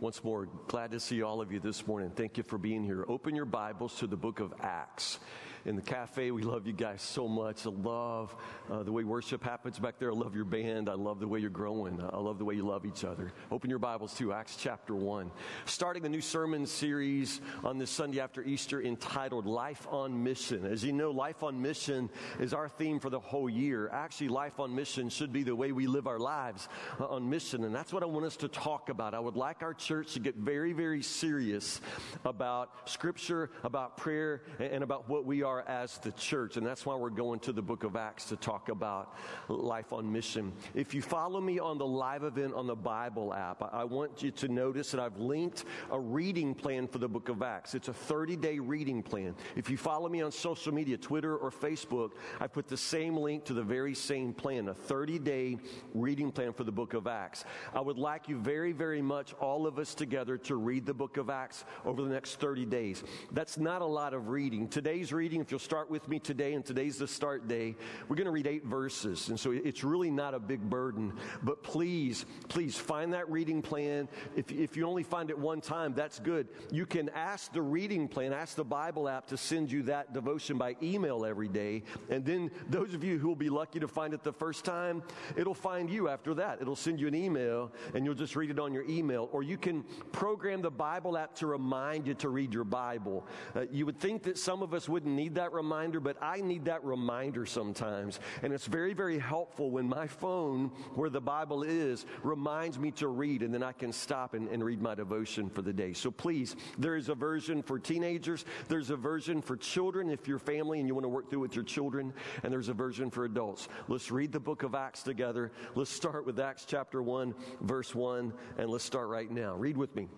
once more, glad to see all of you this morning. Thank you for being here. Open your Bibles to the book of Acts in the cafe. We love you guys so much. I love uh, the way worship happens back there. I love your band. I love the way you're growing. I love the way you love each other. Open your Bibles to Acts chapter 1. Starting a new sermon series on this Sunday after Easter entitled Life on Mission. As you know, Life on Mission is our theme for the whole year. Actually, Life on Mission should be the way we live our lives uh, on mission. And that's what I want us to talk about. I would like our church to get very, very serious about Scripture, about prayer, and about what we are are as the church. And that's why we're going to the book of Acts to talk about life on mission. If you follow me on the live event on the Bible app, I want you to notice that I've linked a reading plan for the book of Acts. It's a 30 day reading plan. If you follow me on social media, Twitter or Facebook, I put the same link to the very same plan, a 30 day reading plan for the book of Acts. I would like you very, very much, all of us together, to read the book of Acts over the next 30 days. That's not a lot of reading. Today's reading, if you'll start with me today, and today's the start day, we're going to read eight verses. And so it's really not a big burden. But please, please find that reading plan. If, if you only find it one time, that's good. You can ask the reading plan, ask the Bible app to send you that devotion by email every day. And then those of you who will be lucky to find it the first time, it'll find you after that. It'll send you an email and you'll just read it on your email. Or you can program the Bible app to remind you to read your Bible. Uh, you would think that some of us wouldn't need that reminder, but I need that reminder sometimes. And it's very, very helpful when my phone, where the Bible is, reminds me to read, and then I can stop and, and read my devotion for the day. So please, there is a version for teenagers, there's a version for children if you're family and you want to work through with your children, and there's a version for adults. Let's read the book of Acts together. Let's start with Acts chapter 1, verse 1, and let's start right now. Read with me.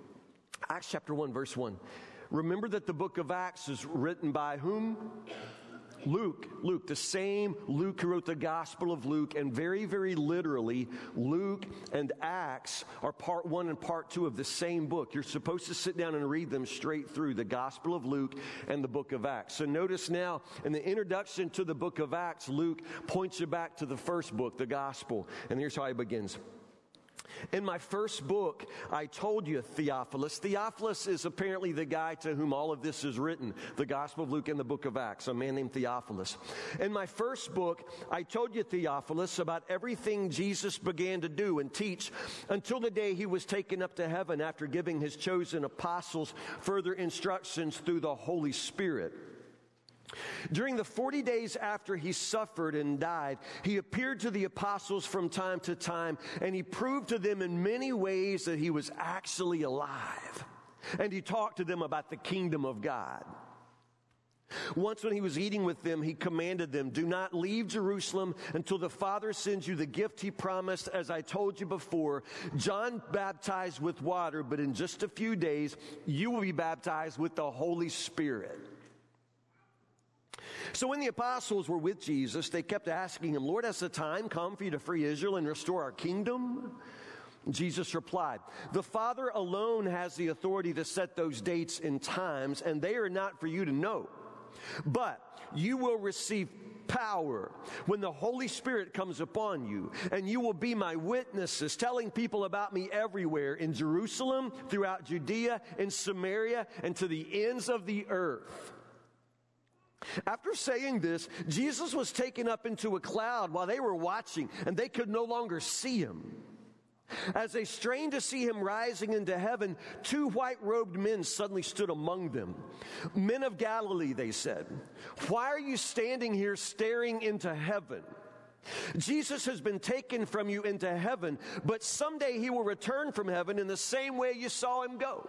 Acts chapter 1, verse 1. Remember that the book of Acts is written by whom? Luke, Luke, the same Luke who wrote the Gospel of Luke, and very, very literally, Luke and Acts are part one and part two of the same book. You're supposed to sit down and read them straight through the Gospel of Luke and the book of Acts. So notice now, in the introduction to the book of Acts, Luke points you back to the first book, the Gospel. And here's how he begins. In my first book, I told you Theophilus. Theophilus is apparently the guy to whom all of this is written the Gospel of Luke and the book of Acts, a man named Theophilus. In my first book, I told you, Theophilus, about everything Jesus began to do and teach until the day he was taken up to heaven after giving his chosen apostles further instructions through the Holy Spirit. During the 40 days after he suffered and died, he appeared to the apostles from time to time, and he proved to them in many ways that he was actually alive. And he talked to them about the kingdom of God. Once, when he was eating with them, he commanded them, Do not leave Jerusalem until the Father sends you the gift he promised, as I told you before. John baptized with water, but in just a few days, you will be baptized with the Holy Spirit. So when the apostles were with Jesus, they kept asking him, Lord, has the time come for you to free Israel and restore our kingdom? Jesus replied, The Father alone has the authority to set those dates and times, and they are not for you to know. But you will receive power when the Holy Spirit comes upon you, and you will be my witnesses, telling people about me everywhere in Jerusalem, throughout Judea, in Samaria, and to the ends of the earth. After saying this, Jesus was taken up into a cloud while they were watching, and they could no longer see him. As they strained to see him rising into heaven, two white robed men suddenly stood among them. Men of Galilee, they said, why are you standing here staring into heaven? Jesus has been taken from you into heaven, but someday he will return from heaven in the same way you saw him go.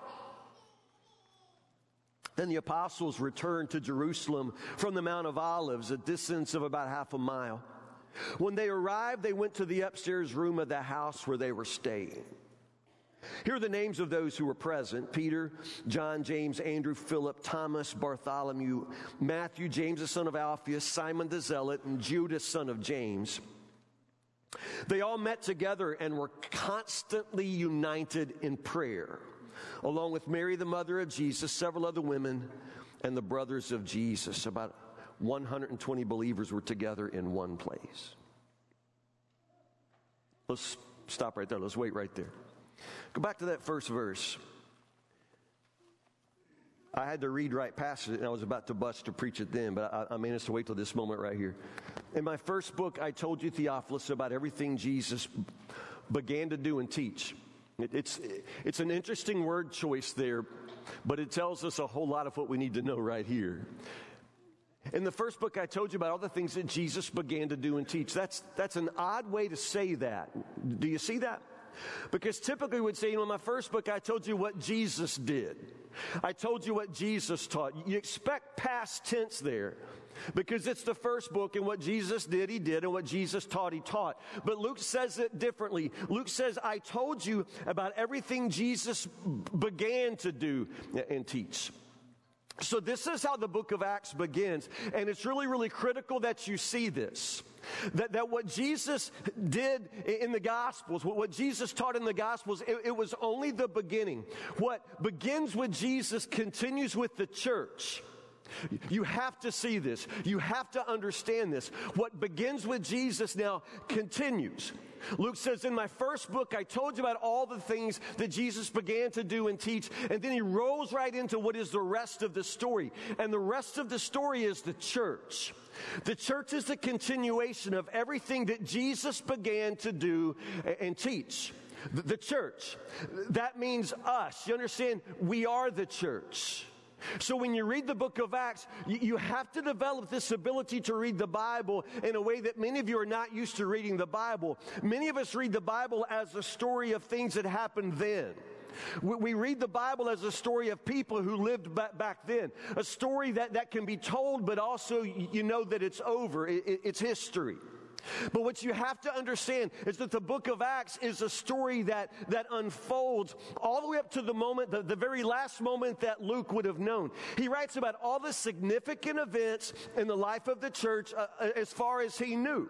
Then the apostles returned to Jerusalem from the Mount of Olives, a distance of about half a mile. When they arrived, they went to the upstairs room of the house where they were staying. Here are the names of those who were present Peter, John, James, Andrew, Philip, Thomas, Bartholomew, Matthew, James, the son of Alphaeus, Simon the Zealot, and Judas, son of James. They all met together and were constantly united in prayer along with Mary, the mother of Jesus, several other women, and the brothers of Jesus. About 120 believers were together in one place. Let's stop right there. Let's wait right there. Go back to that first verse. I had to read right past it, and I was about to bust to preach it then, but I, I managed to wait till this moment right here. In my first book, I told you, Theophilus, about everything Jesus began to do and teach. It, it's, it's an interesting word choice there, but it tells us a whole lot of what we need to know right here. In the first book, I told you about all the things that Jesus began to do and teach. That's, that's an odd way to say that. Do you see that? Because typically we would say, you know, in my first book, I told you what Jesus did. I told you what Jesus taught. You expect past tense there because it's the first book and what Jesus did, he did, and what Jesus taught, he taught. But Luke says it differently. Luke says, I told you about everything Jesus began to do and teach. So, this is how the book of Acts begins, and it's really, really critical that you see this. That, that what Jesus did in the Gospels, what, what Jesus taught in the Gospels, it, it was only the beginning. What begins with Jesus continues with the church. You have to see this. You have to understand this. What begins with Jesus now continues. Luke says, In my first book, I told you about all the things that Jesus began to do and teach. And then he rolls right into what is the rest of the story. And the rest of the story is the church. The church is the continuation of everything that Jesus began to do and teach. The church. That means us. You understand? We are the church. So when you read the book of Acts, you, have to develop this ability to read the Bible in a way that many of you are not used to reading the Bible. Many of us read the Bible as a story of things that happened then. We read the Bible as a story of people who lived back then, a story that, that can be told, but also you know that it's over, it's history. But what you have to understand is that the book of Acts is a story that, that unfolds all the way up to the moment, the, the very last moment that Luke would have known. He writes about all the significant events in the life of the church uh, uh as far as he knew.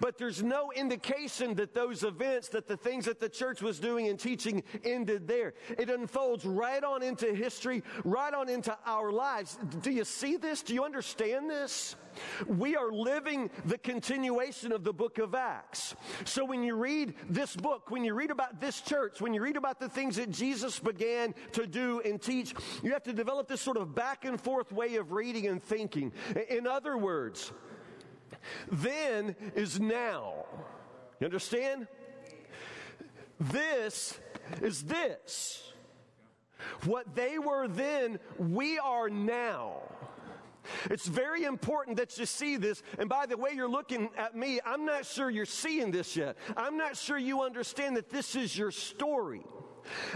But there's no indication that those events, that the things that the church was doing and teaching ended there. It unfolds right on into history, right on into our lives. Do you see this? Do you understand this? We are living the continuation of the book of Acts. So when you read this book, when you read about this church, when you read about the things that Jesus began to do and teach, you have to develop this sort of back and forth way of reading and thinking. In other words, then is now. You understand? This is this. What they were then, we are now. It's very important that you see this. And by the way you're looking at me, I'm not sure you're seeing this yet. I'm not sure you understand that this is your story.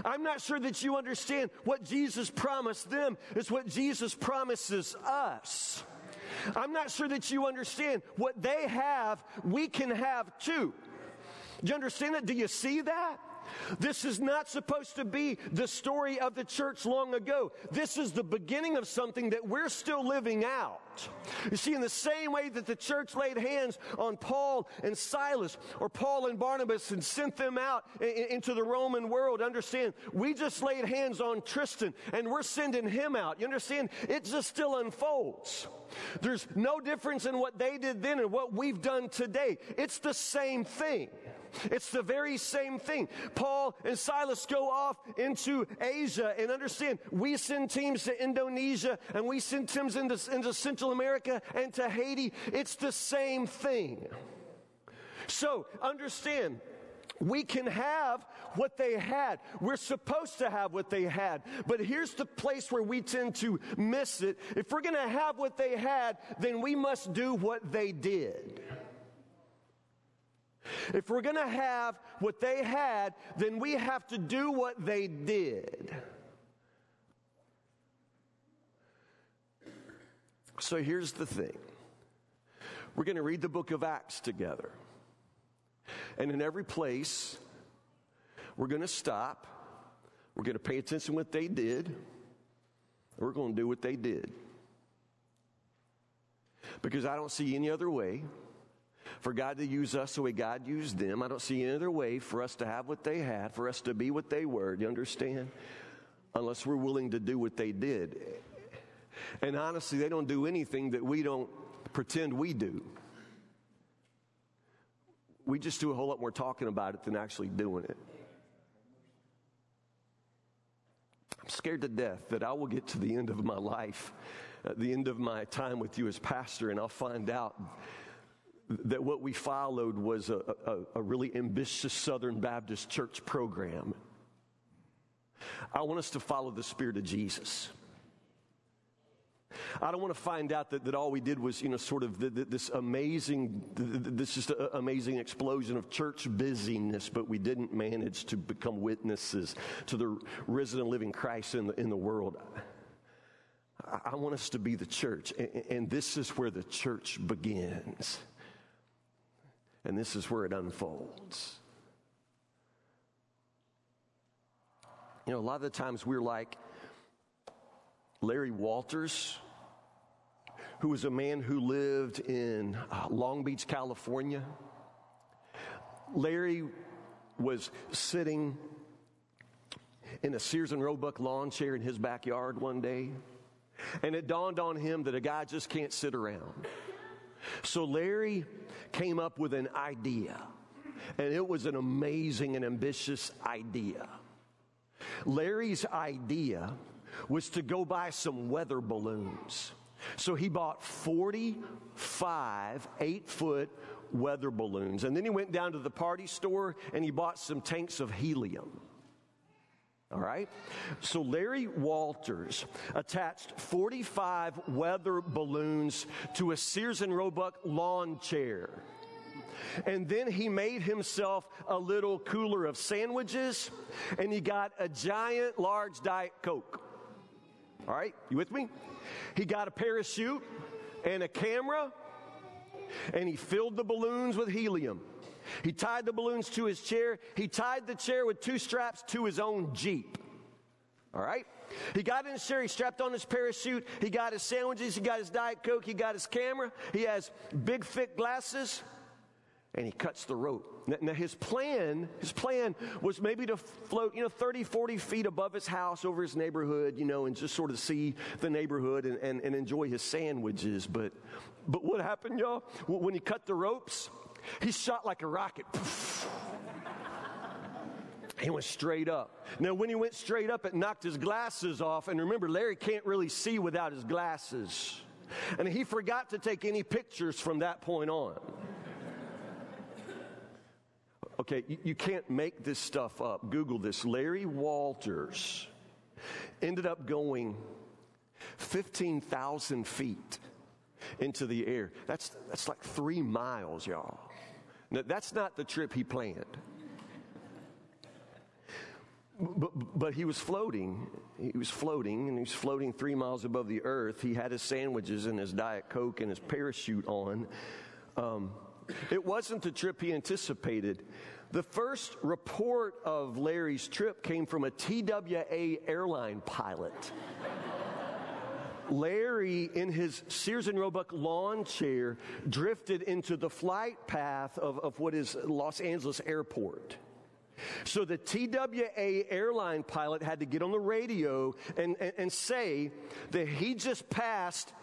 I'm not sure that you understand what Jesus promised them is what Jesus promises us. I'm not sure that you understand what they have, we can have too. Do you understand that? Do you see that? This is not supposed to be the story of the church long ago. This is the beginning of something that we're still living out. You see, in the same way that the church laid hands on Paul and Silas, or Paul and Barnabas, and sent them out into the Roman world, understand, we just laid hands on Tristan and we're sending him out. You understand? It just still unfolds. There's no difference in what they did then and what we've done today. It's the same thing. It's the very same thing. Paul and Silas go off into Asia and understand we send teams to Indonesia and we send teams into, into Central America and to Haiti. It's the same thing. So understand we can have what they had. We're supposed to have what they had. But here's the place where we tend to miss it. If we're going to have what they had, then we must do what they did. If we're going to have what they had, then we have to do what they did. So here's the thing we're going to read the book of Acts together. And in every place, we're going to stop. We're going to pay attention to what they did. We're going to do what they did. Because I don't see any other way for God to use us the way God used them. I don't see any other way for us to have what they had, for us to be what they were. Do you understand? Unless we're willing to do what they did. And honestly, they don't do anything that we don't pretend we do. We just do a whole lot more talking about it than actually doing it. I'm scared to death that I will get to the end of my life, at the end of my time with you as pastor, and I'll find out that what we followed was a, a, a really ambitious Southern Baptist church program. I want us to follow the Spirit of Jesus. I don't want to find out that, that all we did was, you know, sort of the, the, this amazing, this just amazing explosion of church busyness, but we didn't manage to become witnesses to the risen and living Christ in the, in the world. I, I want us to be the church, and, and this is where the church begins. And this is where it unfolds. You know, a lot of the times we're like Larry Walters, who was a man who lived in uh, Long Beach, California. Larry was sitting in a Sears and Roebuck lawn chair in his backyard one day, and it dawned on him that a guy just can't sit around. So Larry came up with an idea, and it was an amazing and ambitious idea. Larry's idea was to go buy some weather balloons. So he bought 45 eight foot weather balloons. And then he went down to the party store and he bought some tanks of helium. All right? So Larry Walters attached 45 weather balloons to a Sears and Roebuck lawn chair. And then he made himself a little cooler of sandwiches and he got a giant large Diet Coke. All right? You with me? He got a parachute and a camera and he filled the balloons with helium. He tied the balloons to his chair. He tied the chair with two straps to his own Jeep. All right? He got in his chair, he strapped on his parachute, he got his sandwiches, he got his Diet Coke, he got his camera, he has big, thick glasses, and he cuts the rope. Now, his plan, his plan was maybe to float, you know, 30, 40 feet above his house over his neighborhood, you know, and just sort of see the neighborhood and, and, and enjoy his sandwiches. But, but what happened, y'all? When he cut the ropes, he shot like a rocket. He went straight up. Now, when he went straight up, it knocked his glasses off. And remember, Larry can't really see without his glasses. And he forgot to take any pictures from that point on. Okay, you, can't make this stuff up. Google this. Larry Walters ended up going 15,000 feet into the air. That's, that's like three miles, y'all. That's not the trip he planned. But, but he was floating. He was floating, and he was floating three miles above the earth. He had his sandwiches and his Diet Coke and his parachute on. Um, it wasn't the trip he anticipated. The first report of Larry's trip came from a TWA airline pilot. Larry, in his Sears and Roebuck lawn chair, drifted into the flight path of, of what is Los Angeles Airport. So the TWA airline pilot had to get on the radio and, and, and say that he just passed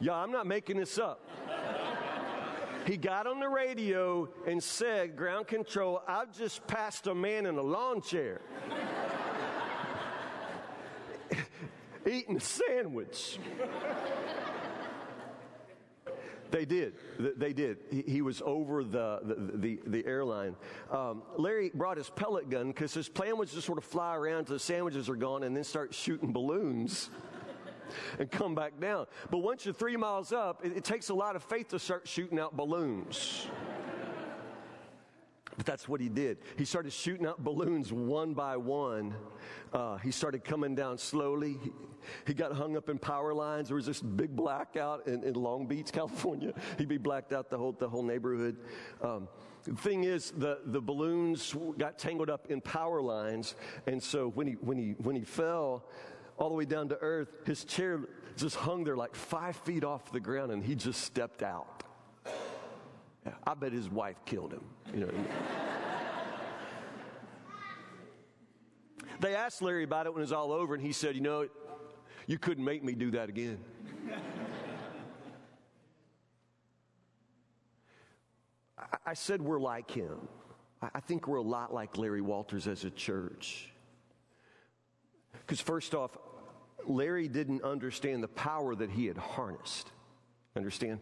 Yeah, I'm not making this up. He got on the radio and said, Ground control, I've just passed a man in a lawn chair eating a sandwich. They did. They did. He, was over the, the, the, the airline. Um, Larry brought his pellet gun because his plan was to sort of fly around until the sandwiches are gone and then start shooting balloons and come back down. But once you're three miles up, it, it takes a lot of faith to start shooting out balloons. But that's what he did. He started shooting out balloons one by one. Uh, he started coming down slowly. He, he, got hung up in power lines. There was this big blackout in, in Long Beach, California. He'd be blacked out the whole, the whole neighborhood. Um, the thing is, the, the balloons got tangled up in power lines. And so when he, when he, when he fell, all the way down to earth. His chair just hung there like five feet off the ground, and he just stepped out. I bet his wife killed him. You know. they asked Larry about it when it was all over, and he said, "You know, you couldn't make me do that again." I said we're like him. I think we're a lot like Larry Walters as a church. Because, first off, Larry didn't understand the power that he had harnessed. Understand?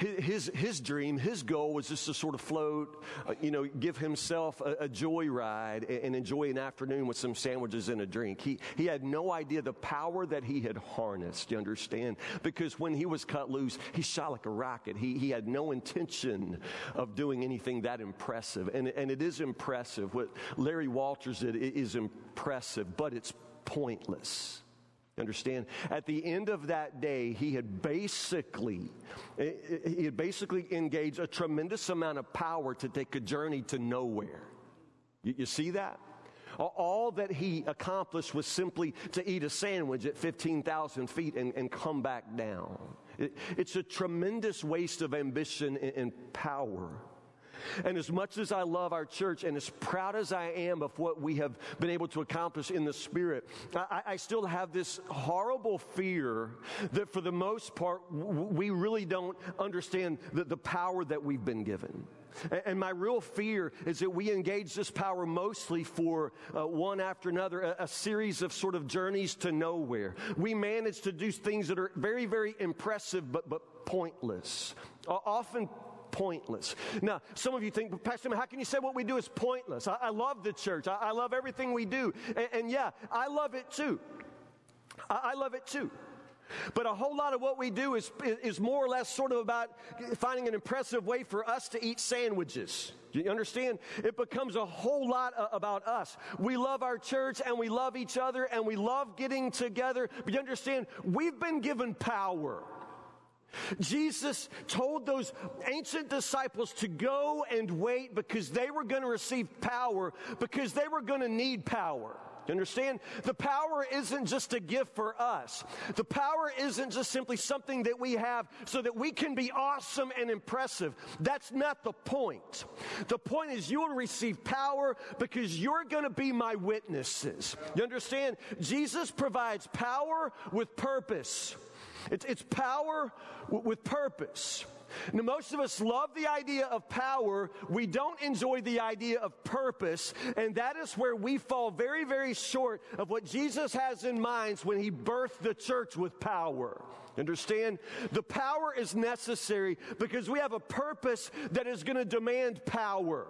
His, his dream, his goal was just to sort of float, uh, you know, give himself a, a joyride and, and, enjoy an afternoon with some sandwiches and a drink. He, he had no idea the power that he had harnessed, you understand? Because when he was cut loose, he shot like a rocket. He, he had no intention of doing anything that impressive. And, and it is impressive. What Larry Walters did is impressive, but it's pointless. Understand? At the end of that day, he had basically, eh, eh, he had basically engaged a tremendous amount of power to take a journey to nowhere. You, you see that? All that he accomplished was simply to eat a sandwich at 15,000 feet and, and, come back down. It, it's a tremendous waste of ambition and, and power. And as much as I love our church and as proud as I am of what we have been able to accomplish in the Spirit, I, I still have this horrible fear that for the most part, we really don't understand the, the power that we've been given. And my real fear is that we engage this power mostly for uh, one after another, a, a, series of sort of journeys to nowhere. We manage to do things that are very, very impressive, but, but pointless. Often pointless. Now, some of you think, Pastor, how can you say what we do is pointless? I, I love the church. I, I, love everything we do. And, and, yeah, I love it too. I, I love it too. But a whole lot of what we do is, is more or less sort of about finding an impressive way for us to eat sandwiches. Do you understand? It becomes a whole lot about us. We love our church and we love each other and we love getting together. But you understand, we've been given power. Jesus told those ancient disciples to go and wait because they were going to receive power, because they were going to need power. You understand? The power isn't just a gift for us. The power isn't just simply something that we have so that we can be awesome and impressive. That's not the point. The point is you will receive power because you're going to be my witnesses. You understand? Jesus provides power with purpose. It's, it's power w- with purpose. Now, most of us love the idea of power. We don't enjoy the idea of purpose. And that is where we fall very, very short of what Jesus has in mind when he birthed the church with power. Understand? The power is necessary because we have a purpose that is going to demand power.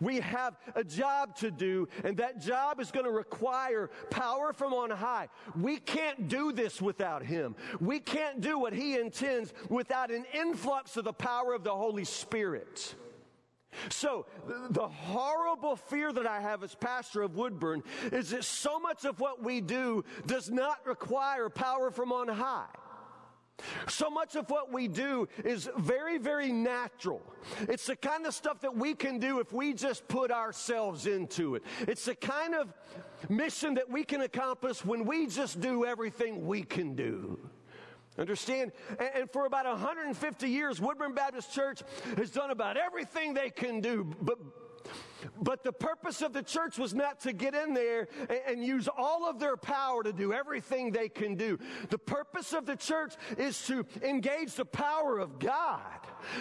We have a job to do, and that job is going to require power from on high. We can't do this without Him. We can't do what He intends without an influx of the power of the Holy Spirit. So, the horrible fear that I have as pastor of Woodburn is that so much of what we do does not require power from on high. So much of what we do is very, very natural. It's the kind of stuff that we can do if we just put ourselves into it. It's the kind of mission that we can accomplish when we just do everything we can do. Understand? And, for about 150 years, Woodburn Baptist Church has done about everything they can do, but but the purpose of the church was not to get in there and, and, use all of their power to do everything they can do. The purpose of the church is to engage the power of God,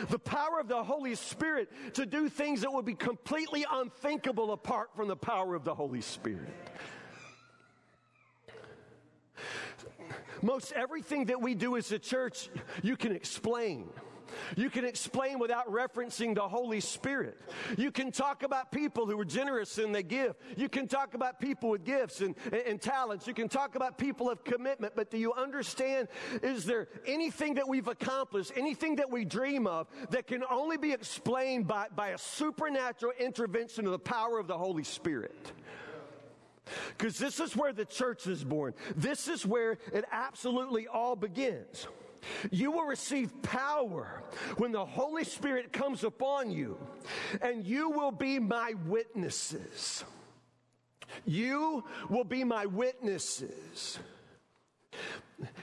the power of the Holy Spirit to do things that would be completely unthinkable apart from the power of the Holy Spirit. Most everything that we do as a church, you can explain. You can explain without referencing the Holy Spirit. You can talk about people who are generous and they give. You can talk about people with gifts and, and, and talents. You can talk about people of commitment. But do you understand? Is there anything that we've accomplished, anything that we dream of, that can only be explained by, by a supernatural intervention of the power of the Holy Spirit? Because this is where the church is born. This is where it absolutely all begins. You will receive power when the Holy Spirit comes upon you, and you will be my witnesses. You will be my witnesses.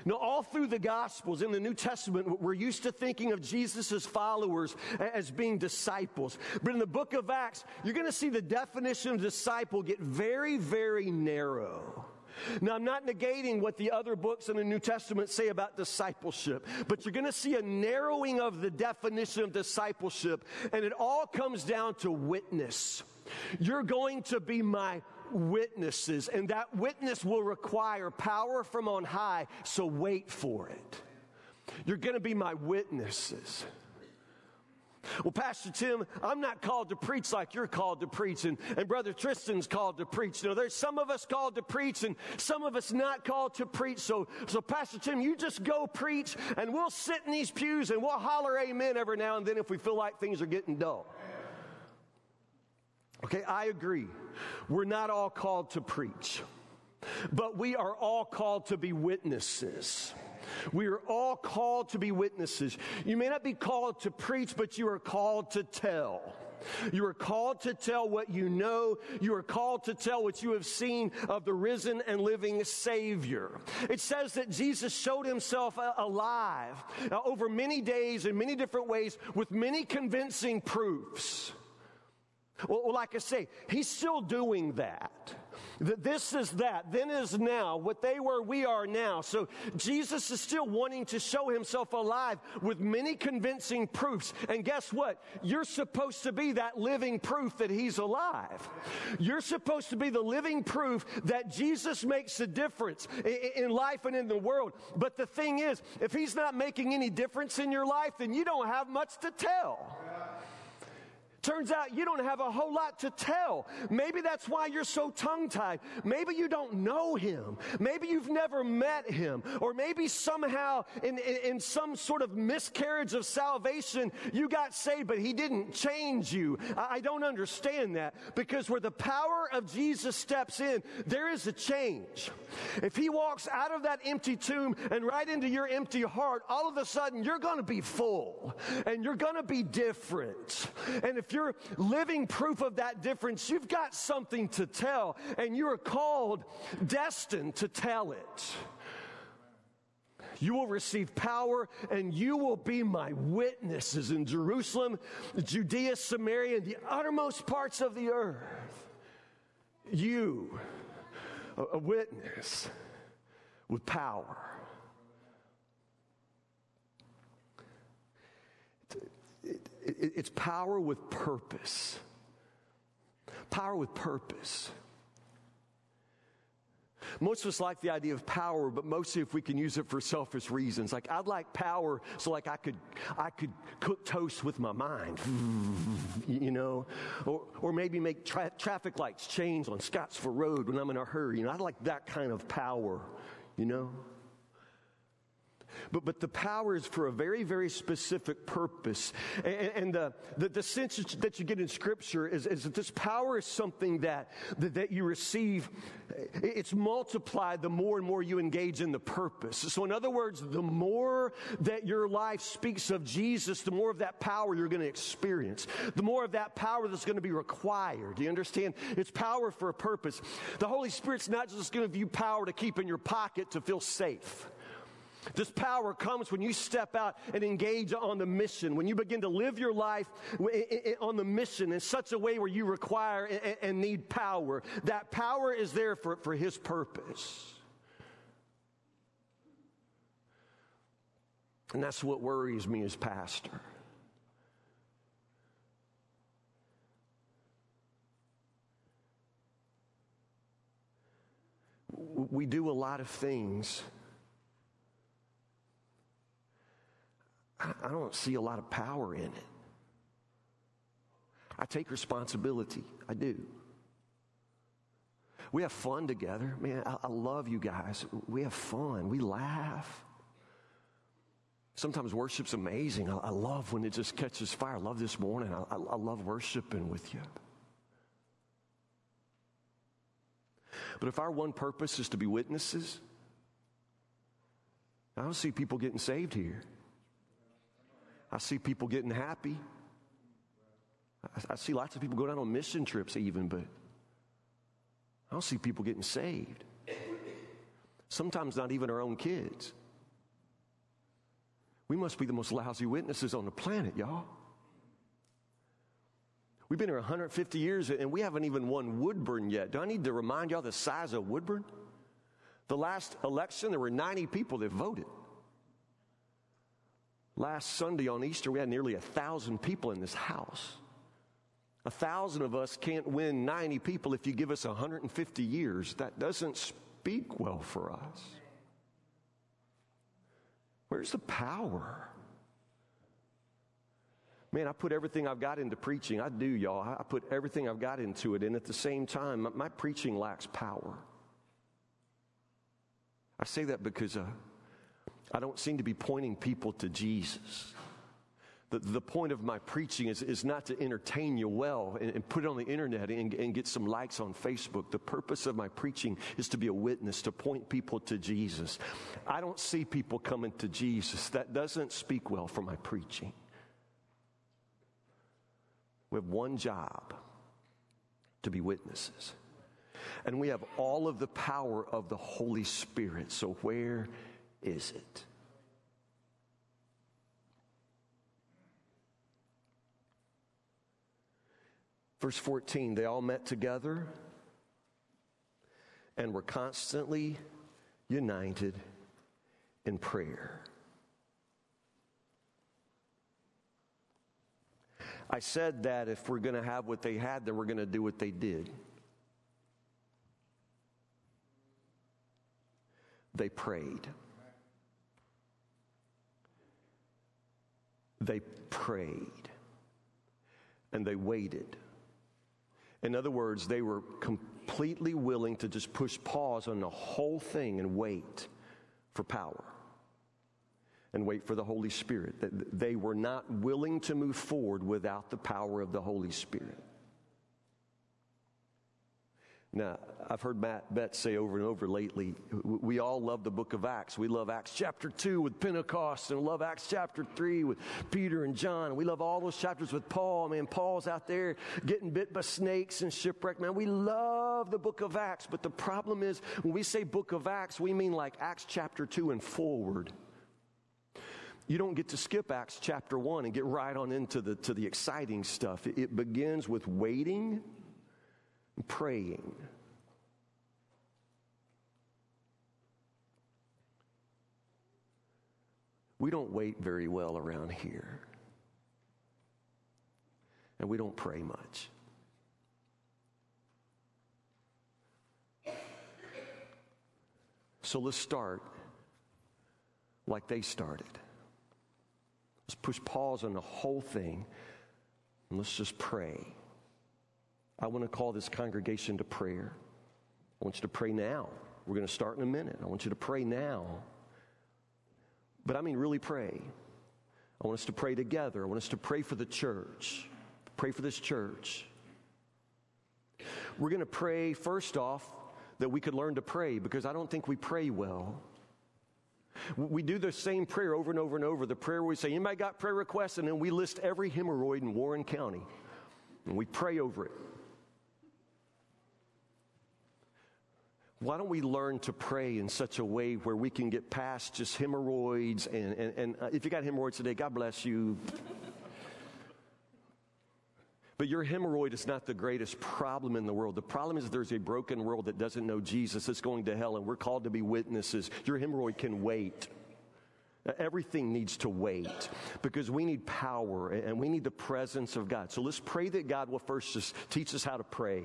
Now, all through the Gospels in the New Testament, we're used to thinking of Jesus' followers as being disciples. But in the book of Acts, you're going to see the definition of disciple get very, very narrow. Now, I'm not negating what the other books in the New Testament say about discipleship, but you're going to see a narrowing of the definition of discipleship, and it all comes down to witness. You're going to be my witnesses, and that witness will require power from on high, so wait for it. You're going to be my witnesses. Well, Pastor Tim, I'm not called to preach like you're called to preach, and, and Brother Tristan's called to preach. You know, there's some of us called to preach, and some of us not called to preach. So, so Pastor Tim, you just go preach, and we'll sit in these pews and we'll holler amen every now and then if we feel like things are getting dull. Okay, I agree. We're not all called to preach, but we are all called to be witnesses. We are all called to be witnesses. You may not be called to preach, but you are called to tell. You are called to tell what you know. You are called to tell what you have seen of the risen and living Savior. It says that Jesus showed himself alive uh, over many days in many different ways with many convincing proofs. Well, like I say, he's still doing that. That this is that, then is now. What they were, we are now. So Jesus is still wanting to show himself alive with many convincing proofs. And guess what? You're supposed to be that living proof that he's alive. You're supposed to be the living proof that Jesus makes a difference in life and in the world. But the thing is, if he's not making any difference in your life, then you don't have much to tell. Turns out you don't have a whole lot to tell. Maybe that's why you're so tongue tied. Maybe you don't know him. Maybe you've never met him. Or maybe somehow in, in, in, some sort of miscarriage of salvation, you got saved, but he didn't change you. I, I don't understand that because where the power of Jesus steps in, there is a change. If he walks out of that empty tomb and right into your empty heart, all of a sudden you're going to be full and you're going to be different. And if you're living proof of that difference, you've got something to tell, and you are called, destined to tell it. You will receive power and you will be my witnesses in Jerusalem, Judea, Samaria, and the uttermost parts of the earth. You, a witness with power. It's power with purpose. Power with purpose. Most of us like the idea of power, but mostly if we can use it for selfish reasons. Like I'd like power so like I could I could cook toast with my mind, you know, or or maybe make tra- traffic lights change on Scottsville Road when I'm in a hurry. You know, I'd like that kind of power, you know. But, but the power is for a very, very specific purpose. And, and the, the, the, sense that you get in Scripture is, is that this power is something that, that, that you receive. It's multiplied the more and more you engage in the purpose. So, in other words, the more that your life speaks of Jesus, the more of that power you're going to experience. The more of that power that's going to be required. Do you understand? It's power for a purpose. The Holy Spirit's not just going to give you power to keep in your pocket to feel safe. This power comes when you step out and engage on the mission, when you begin to live your life on the mission in such a way where you require and need power. That power is there for, for His purpose. And that's what worries me as pastor. We do a lot of things I don't see a lot of power in it. I take responsibility. I do. We have fun together. Man, I, I, love you guys. We have fun. We laugh. Sometimes worship's amazing. I, I love when it just catches fire. I love this morning. I, I love worshiping with you. But if our one purpose is to be witnesses, I don't see people getting saved here. I see people getting happy. I, I see lots of people going out on mission trips, even, but I don't see people getting saved. Sometimes not even our own kids. We must be the most lousy witnesses on the planet, y'all. We've been here 150 years and we haven't even won Woodburn yet. Do I need to remind y'all the size of Woodburn? The last election, there were 90 people that voted. Last Sunday on Easter, we had nearly a thousand people in this house. A thousand of us can't win 90 people if you give us 150 years. That doesn't speak well for us. Where's the power? Man, I put everything I've got into preaching. I do, y'all. I put everything I've got into it. And at the same time, my preaching lacks power. I say that because uh, I don't seem to be pointing people to Jesus. The, the point of my preaching is, is not to entertain you well and, and put it on the internet and, and get some likes on Facebook. The purpose of my preaching is to be a witness, to point people to Jesus. I don't see people coming to Jesus. That doesn't speak well for my preaching. We have one job to be witnesses. And we have all of the power of the Holy Spirit. So, where is it? Verse 14, they all met together and were constantly united in prayer. I said that if we're going to have what they had, then we're going to do what they did. They prayed. They prayed. And they waited. In other words, they were completely willing to just push pause on the whole thing and wait for power and wait for the Holy Spirit. They were not willing to move forward without the power of the Holy Spirit. Now, I've heard Matt Betts say over and over lately, we all love the book of Acts. We love Acts chapter 2 with Pentecost and we love Acts chapter 3 with Peter and John. We love all those chapters with Paul. Man, Paul's out there getting bit by snakes and shipwreck. Man, we love the book of Acts. But the problem is, when we say book of Acts, we mean like Acts chapter 2 and forward. You don't get to skip Acts chapter 1 and get right on into the, to the exciting stuff. It, it begins with waiting praying. We don't wait very well around here. And we don't pray much. So let's start like they started. Let's push pause on the whole thing and let's just pray. I want to call this congregation to prayer. I want you to pray now. We're going to start in a minute. I want you to pray now. But I mean, really pray. I want us to pray together. I want us to pray for the church. Pray for this church. We're going to pray, first off, that we could learn to pray because I don't think we pray well. We do the same prayer over and over and over. The prayer where we say, anybody got prayer requests? And then we list every hemorrhoid in Warren County. And we pray over it. Why don't we learn to pray in such a way where we can get past just hemorrhoids? And, and, and uh, if you got hemorrhoids today, God bless you. But your hemorrhoid is not the greatest problem in the world. The problem is there's a broken world that doesn't know Jesus. It's going to hell, and we're called to be witnesses. Your hemorrhoid can wait. Everything needs to wait because we need power and we need the presence of God. So let's pray that God will first just teach us how to pray.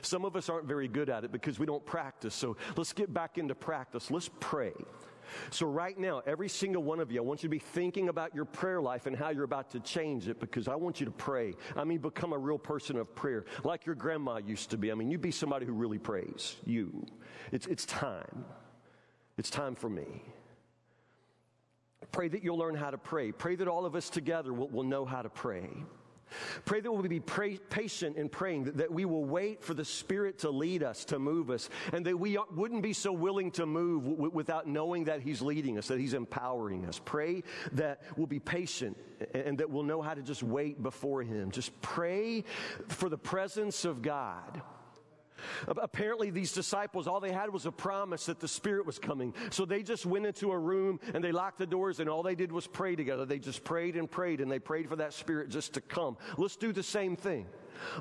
Some of us aren't very good at it because we don't practice. So let's get back into practice. Let's pray. So, right now, every single one of you, I want you to be thinking about your prayer life and how you're about to change it because I want you to pray. I mean, become a real person of prayer like your grandma used to be. I mean, you be somebody who really prays. You. It's, it's time. It's time for me. Pray that you'll learn how to pray. Pray that all of us together will, will know how to pray. Pray that we'll be pray, patient in praying, that, that we will wait for the Spirit to lead us, to move us, and that we wouldn't be so willing to move w- without knowing that He's leading us, that He's empowering us. Pray that we'll be patient and, and that we'll know how to just wait before Him. Just pray for the presence of God. Apparently, these disciples, all they had was a promise that the Spirit was coming. So they just went into a room and they locked the doors, and all they did was pray together. They just prayed and prayed, and they prayed for that Spirit just to come. Let's do the same thing.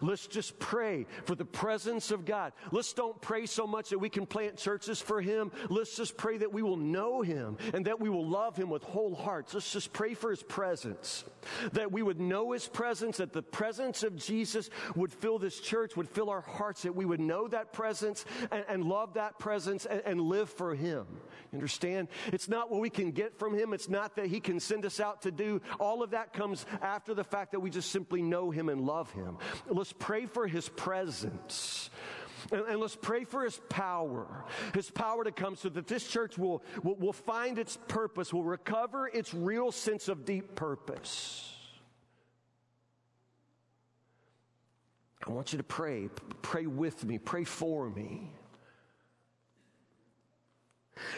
Let's just pray for the presence of God. Let's don't pray so much that we can plant churches for Him. Let's just pray that we will know Him and that we will love Him with whole hearts. Let's just pray for His presence. That we would know His presence, that the presence of Jesus would fill this church, would fill our hearts, that we would know that presence and, and love that presence and, and live for Him. You understand? It's not what we can get from Him. It's not that He can send us out to do. All of that comes after the fact that we just simply know Him and love Him. Let's pray for His presence. And, and, let's pray for His power, His power to come so that this church will, will, will find its purpose, will recover its real sense of deep purpose. I want you to pray. Pray with me. Pray for me.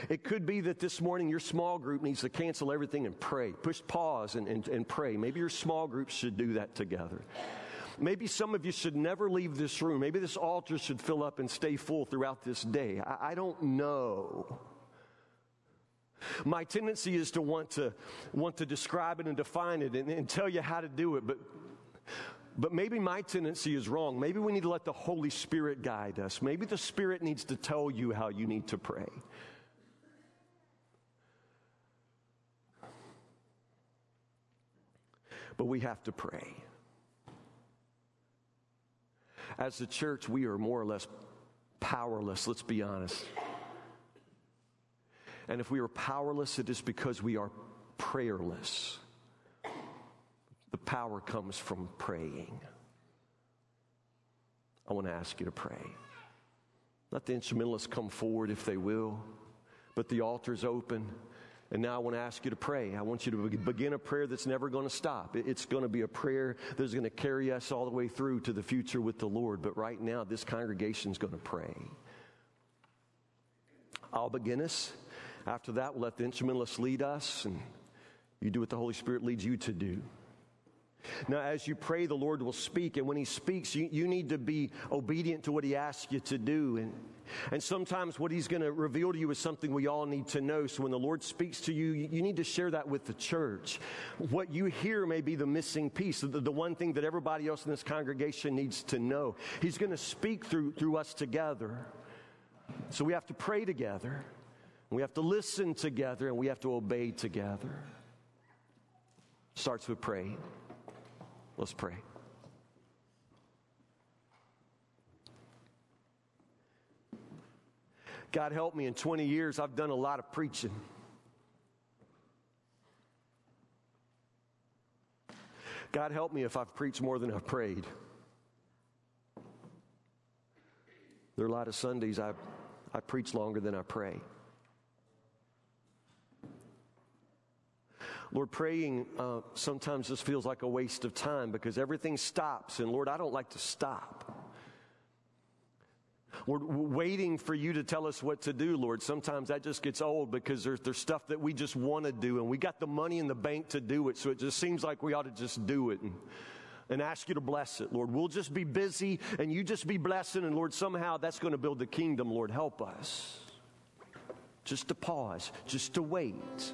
It could be that this morning your small group needs to cancel everything and pray. Push pause and, and, and pray. Maybe your small group should do that together. Maybe some of you should never leave this room. Maybe this altar should fill up and stay full throughout this day. I, I don't know. My tendency is to want to want to describe it and define it and, and tell you how to do it, but but maybe my tendency is wrong. Maybe we need to let the Holy Spirit guide us. Maybe the Spirit needs to tell you how you need to pray. But we have to pray. As the church, we are more or less powerless, let's be honest. And if we are powerless, it is because we are prayerless. The power comes from praying. I want to ask you to pray. Let the instrumentalists come forward if they will, but the altar's open. And now I want to ask you to pray. I want you to begin a prayer that's never going to stop. It's going to be a prayer that's going to carry us all the way through to the future with the Lord. But right now, this congregation is going to pray. I'll begin us. After that, we'll let the instrumentalists lead us, and you do what the Holy Spirit leads you to do. Now, as you pray, the Lord will speak, and when He speaks, you, you need to be obedient to what He asks you to do. And, and sometimes what He's going to reveal to you is something we all need to know. So when the Lord speaks to you, you, need to share that with the church. What you hear may be the missing piece, the, the one thing that everybody else in this congregation needs to know. He's going to speak through, through us together. So we have to pray together, we have to listen together, and we have to obey together. Starts with praying. Let's pray. God help me, in 20 years, I've done a lot of preaching. God help me if I've preached more than I've prayed. There are a lot of Sundays I, I preach longer than I pray. Lord, praying uh, sometimes just feels like a waste of time because everything stops. And Lord, I don't like to stop. We're waiting for you to tell us what to do, Lord, sometimes that just gets old because there's, there's stuff that we just want to do and we got the money in the bank to do it. So it just seems like we ought to just do it. And, and ask you to bless it, Lord. We'll just be busy and you just be blessing, and Lord, somehow that's going to build the kingdom, Lord. Help us. Just to pause, just to wait.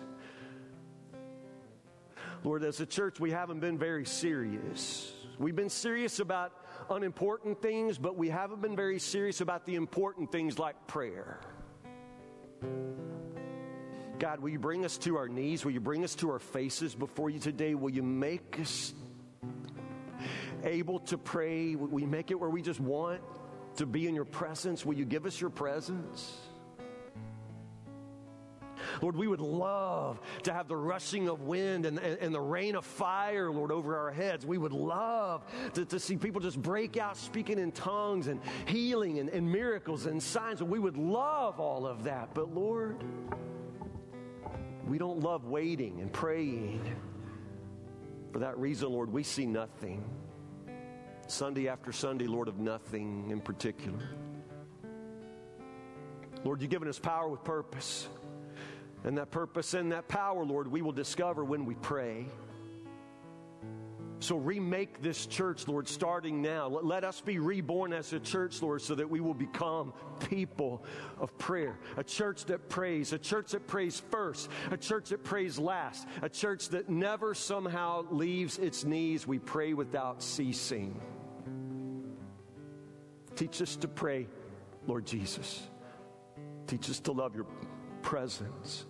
Lord, as a church, we haven't been very serious. We've been serious about unimportant things, but we haven't been very serious about the important things like prayer. God, will you bring us to our knees? Will you bring us to our faces before you today? Will you make us able to pray? Will we make it where we just want to be in your presence? Will you give us your presence? Lord, we would love to have the rushing of wind and, and, and the rain of fire, Lord, over our heads. We would love to, to see people just break out speaking in tongues and healing and, and miracles and signs. We would love all of that. But Lord, we don't love waiting and praying. For that reason, Lord, we see nothing. Sunday after Sunday, Lord, of nothing in particular. Lord, you've given us power with purpose. And that purpose and that power, Lord, we will discover when we pray. So remake this church, Lord, starting now. Let, let, us be reborn as a church, Lord, so that we will become people of prayer. A church that prays, a church that prays first, a church that prays last, a church that never somehow leaves its knees. We pray without ceasing. Teach us to pray, Lord Jesus. Teach us to love your presence.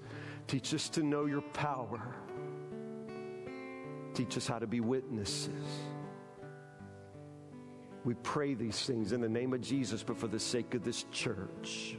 Teach us to know your power. Teach us how to be witnesses. We pray these things in the name of Jesus, but for the sake of this church.